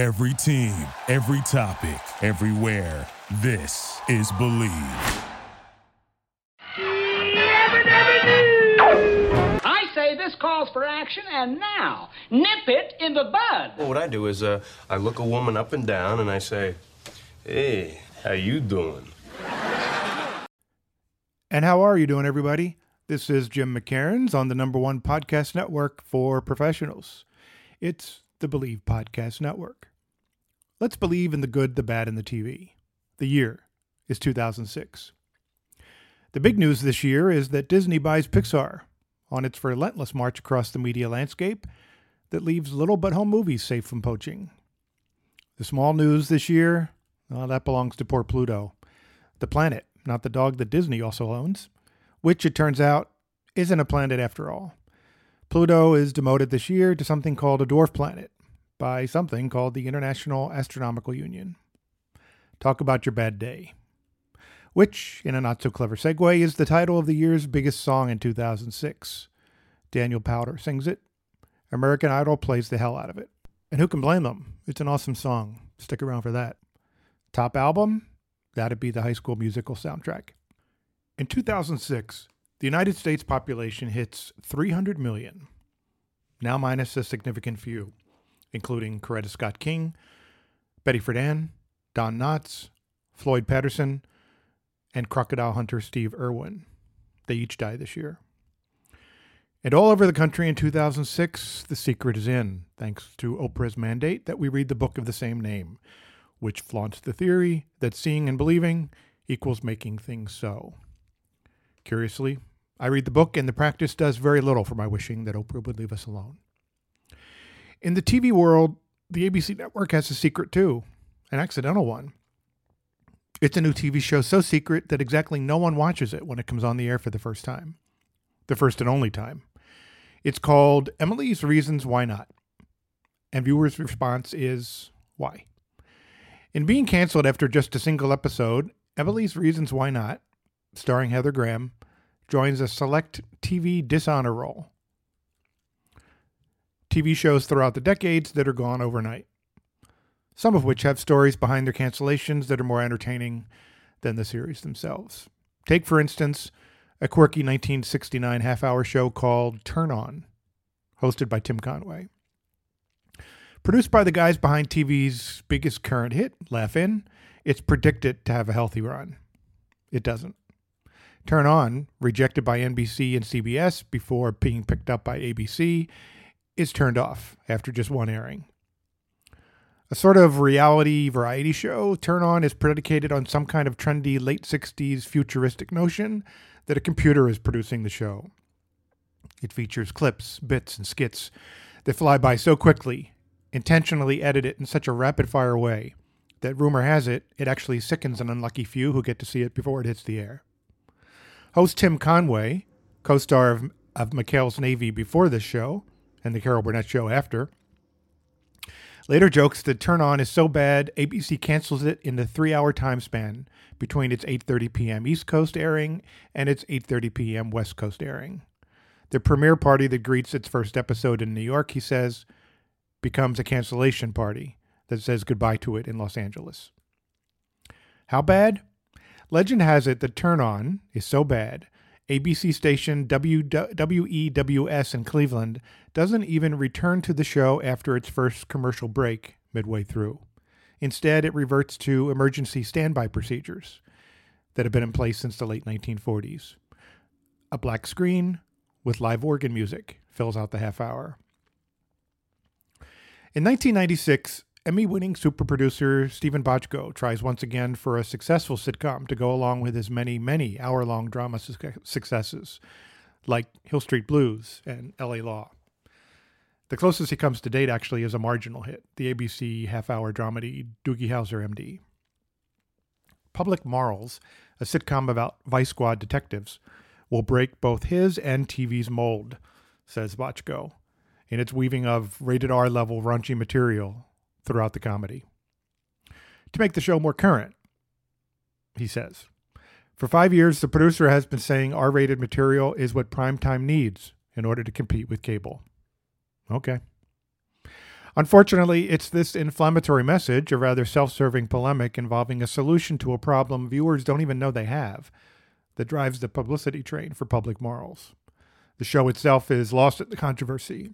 Every team, every topic, everywhere. This is Bleav. I say this calls for action, and now, nip it in the bud. Well, what I do is uh, I look a woman up and down and I say, "Hey, how you doing?" And how are you doing, everybody? This is Jim McKairnes on the number one podcast network for professionals. It's the Bleav Podcast Network. Let's believe in the good, the bad, and the TV. The year is 2006. The big news this year is that Disney buys Pixar on its relentless march across the media landscape that leaves little but home movies safe from poaching. The small news this year, well, that belongs to poor Pluto, the planet, not the dog that Disney also owns, which it turns out isn't a planet after all. Pluto is demoted this year to something called a dwarf planet by something called the International Astronomical Union. Talk about your bad day. Which, in a not so clever segue, is the title of the year's biggest song in 2006. Daniel Powter sings it. American Idol plays the hell out of it. And who can blame them? It's an awesome song. Stick around for that. Top album? That'd be the high school musical soundtrack. In 2006, the United States population hits 300 million, now minus a significant few, including Coretta Scott King, Betty Friedan, Don Knotts, Floyd Patterson, and crocodile hunter Steve Irwin. They each died this year. And all over the country in 2006, the secret is in, thanks to Oprah's mandate that we read the book of the same name, which flaunts the theory that seeing and believing equals making things so. Curiously, I read the book, and the practice does very little for my wishing that Oprah would leave us alone. In the TV world, the ABC network has a secret too, an accidental one. It's a new TV show so secret that exactly no one watches it when it comes on the air for the first time. The first and only time. It's called Emily's Reasons Why Not. And viewers' response is why? In being canceled after just a single episode, Emily's Reasons Why Not, starring Heather Graham, joins a select TV dishonor roll. TV shows throughout the decades that are gone overnight, some of which have stories behind their cancellations that are more entertaining than the series themselves. Take, for instance, a quirky 1969 half hour show called Turn On, hosted by Tim Conway. Produced by the guys behind TV's biggest current hit, Laugh In, it's predicted to have a healthy run. It doesn't. Turn On, rejected by NBC and CBS before being picked up by ABC, is turned off after just one airing. A sort of reality variety show, Turn On is predicated on some kind of trendy late 60s futuristic notion that a computer is producing the show. It features clips, bits, and skits that fly by so quickly, intentionally edited in such a rapid fire way, that rumor has it, it actually sickens an unlucky few who get to see it before it hits the air. Host Tim Conway, co star of, of McHale's Navy before this show, and the Carol Burnett show after, later jokes that Turn On is so bad ABC cancels it in the three-hour time span between its 8:30 p.m. East Coast airing and its 8:30 p.m. West Coast airing. The premiere party that greets its first episode in New York, he says, becomes a cancellation party that says goodbye to it in Los Angeles. How bad? Legend has it that Turn On is so bad, ABC station WEWS in Cleveland doesn't even return to the show after its first commercial break midway through. Instead, it reverts to emergency standby procedures that have been in place since the late 1940s. A black screen with live organ music fills out the half hour. In 1996, Emmy winning super producer Steven Bochco tries once again for a successful sitcom to go along with his many, many hour long drama su- successes, like Hill Street Blues and LA Law. The closest he comes to date actually is a marginal hit, the ABC half hour dramedy Doogie Howser MD. Public Morals, a sitcom about Vice Squad detectives, will break both his and TV's mold, says Bochco, in its weaving of rated R level raunchy material throughout the comedy. To make the show more current, he says. For five years, the producer has been saying R rated material is what primetime needs in order to compete with cable. Okay. Unfortunately, it's this inflammatory message, a rather self serving polemic involving a solution to a problem viewers don't even know they have, that drives the publicity train for public morals. The show itself is lost at the controversy,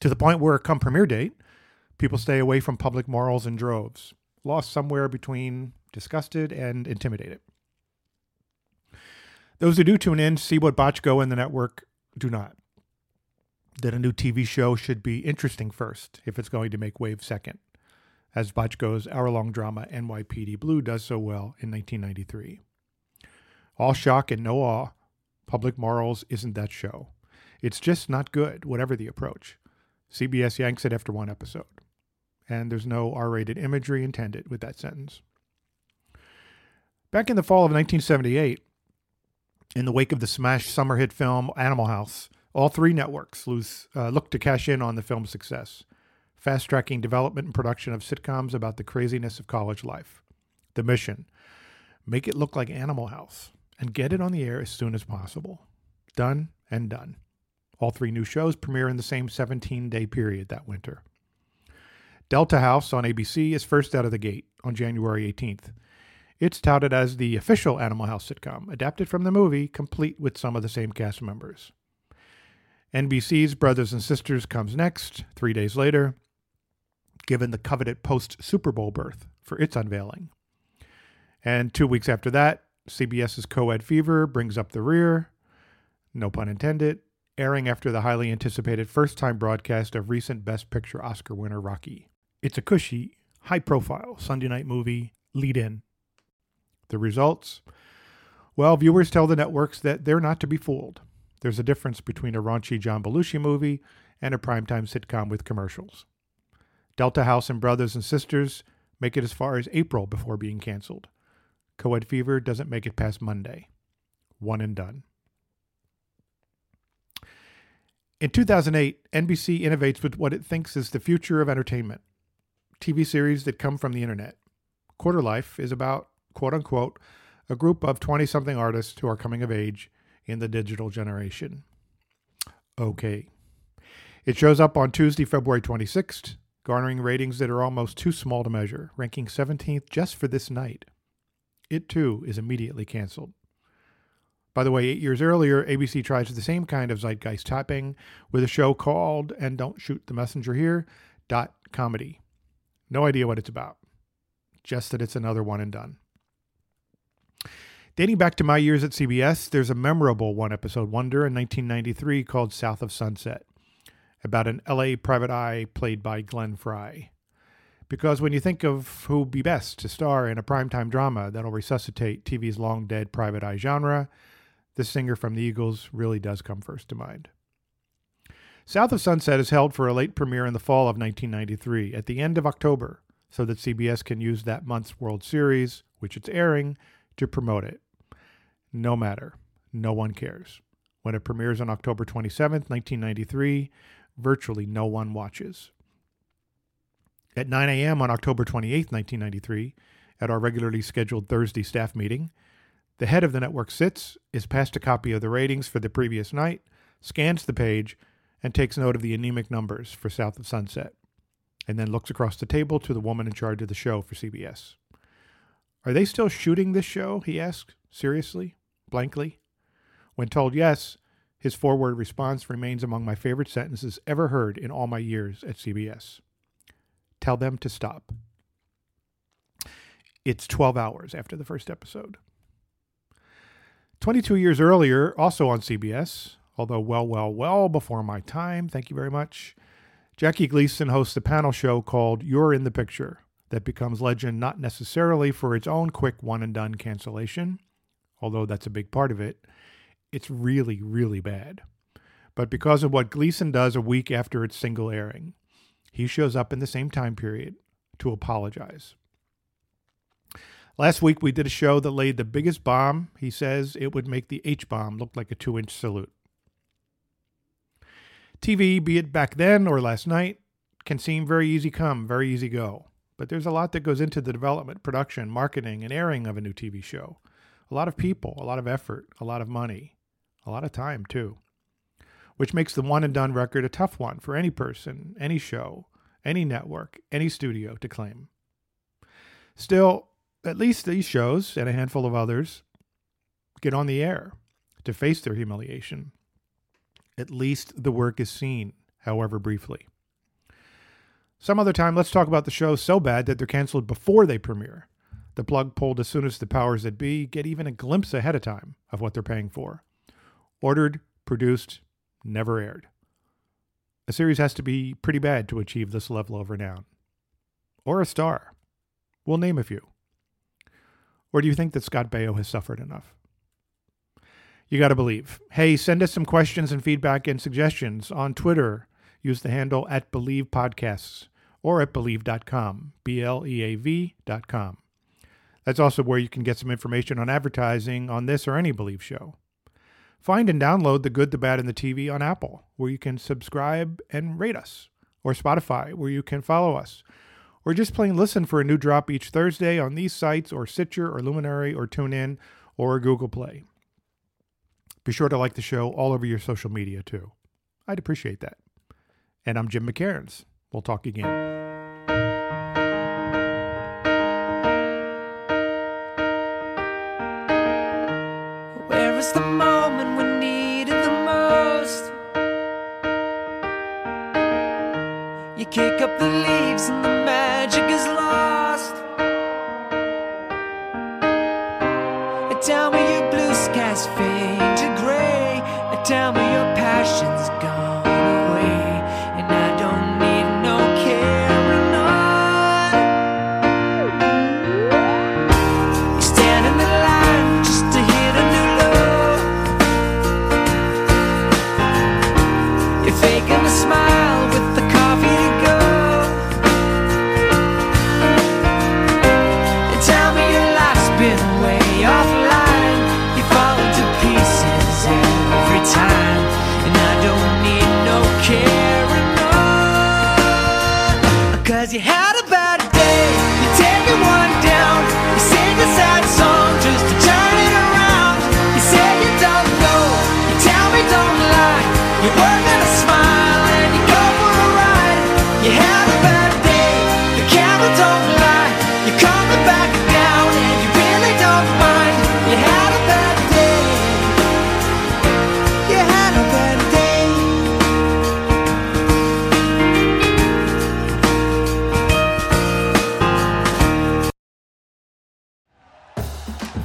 to the point where, come premiere date, people stay away from public morals in droves, lost somewhere between disgusted and intimidated. Those who do tune in see what Bochco and the network do not. That a new TV show should be interesting first if it's going to make waves second, as Bochco's hour long drama NYPD Blue does so well in 1993. All shock and no awe, Public Morals isn't that show. It's just not good, whatever the approach. CBS yanks it after one episode. And there's no R rated imagery intended with that sentence. Back in the fall of 1978, in the wake of the smash summer hit film Animal House, all three networks lose, uh, look to cash in on the film's success, fast tracking development and production of sitcoms about the craziness of college life. The mission make it look like Animal House and get it on the air as soon as possible. Done and done. All three new shows premiere in the same 17 day period that winter. Delta House on ABC is first out of the gate on January 18th. It's touted as the official Animal House sitcom, adapted from the movie, complete with some of the same cast members. NBC's Brothers and Sisters comes next, three days later, given the coveted post Super Bowl berth for its unveiling. And two weeks after that, CBS's Co-Ed Fever brings up the rear, no pun intended, airing after the highly anticipated first time broadcast of recent Best Picture Oscar winner Rocky. It's a cushy, high profile Sunday night movie lead in. The results? Well, viewers tell the networks that they're not to be fooled. There's a difference between a raunchy John Belushi movie and a primetime sitcom with commercials. Delta House and Brothers and Sisters make it as far as April before being canceled. Coed Fever doesn't make it past Monday. One and done. In 2008, NBC innovates with what it thinks is the future of entertainment TV series that come from the internet. Quarter Life is about, quote unquote, a group of 20 something artists who are coming of age in the digital generation. Okay. It shows up on Tuesday, February 26th, garnering ratings that are almost too small to measure, ranking 17th just for this night. It too is immediately canceled. By the way, eight years earlier, ABC tries the same kind of zeitgeist tapping with a show called, and don't shoot the messenger here, Dot Comedy. No idea what it's about, just that it's another one and done. Dating back to my years at CBS, there's a memorable one episode wonder in 1993 called South of Sunset, about an LA private eye played by Glenn Frey. Because when you think of who'd be best to star in a primetime drama that'll resuscitate TV's long dead private eye genre, the singer from the Eagles really does come first to mind. South of Sunset is held for a late premiere in the fall of 1993 at the end of October so that CBS can use that month's World Series, which it's airing, to promote it. No matter. No one cares. When it premieres on October 27, 1993, virtually no one watches. At 9 a.m. on October 28, 1993, at our regularly scheduled Thursday staff meeting, the head of the network sits, is passed a copy of the ratings for the previous night, scans the page, and takes note of the anemic numbers for South of Sunset, and then looks across the table to the woman in charge of the show for CBS. Are they still shooting this show? he asks, seriously, blankly. When told yes, his forward response remains among my favorite sentences ever heard in all my years at CBS. Tell them to stop. It's 12 hours after the first episode. 22 years earlier, also on CBS, although well, well, well before my time, thank you very much, Jackie Gleason hosts a panel show called You're in the Picture that becomes legend not necessarily for its own quick one and done cancellation, although that's a big part of it. It's really, really bad. But because of what Gleason does a week after its single airing, he shows up in the same time period to apologize. Last week, we did a show that laid the biggest bomb. He says it would make the H bomb look like a two inch salute. TV, be it back then or last night, can seem very easy come, very easy go. But there's a lot that goes into the development, production, marketing, and airing of a new TV show. A lot of people, a lot of effort, a lot of money, a lot of time, too. Which makes the one and done record a tough one for any person, any show, any network, any studio to claim. Still, at least these shows and a handful of others get on the air to face their humiliation. At least the work is seen, however briefly. Some other time, let's talk about the shows so bad that they're canceled before they premiere. The plug pulled as soon as the powers that be get even a glimpse ahead of time of what they're paying for. Ordered, produced, never aired. A series has to be pretty bad to achieve this level of renown. Or a star. We'll name a few. Or do you think that Scott Baio has suffered enough? You got to believe. Hey, send us some questions and feedback and suggestions on Twitter. Use the handle at Bleav Podcasts or at Bleav.com, B L E A V.com. That's also where you can get some information on advertising on this or any Bleav show. Find and download The Good, the Bad, and the TV on Apple, where you can subscribe and rate us, or Spotify, where you can follow us, or just plain listen for a new drop each Thursday on these sites, or Stitcher, or Luminary, or TuneIn, or Google Play. Be sure to like the show all over your social media, too. I'd appreciate that. And I'm Jim McKairnes. We'll talk again. Where is the moment we the most? You kick up the leaves and the magic is lost. Your passion's gone away. And I don't need no carrying on. You stand in the line just to hit a new low. You're faking a smile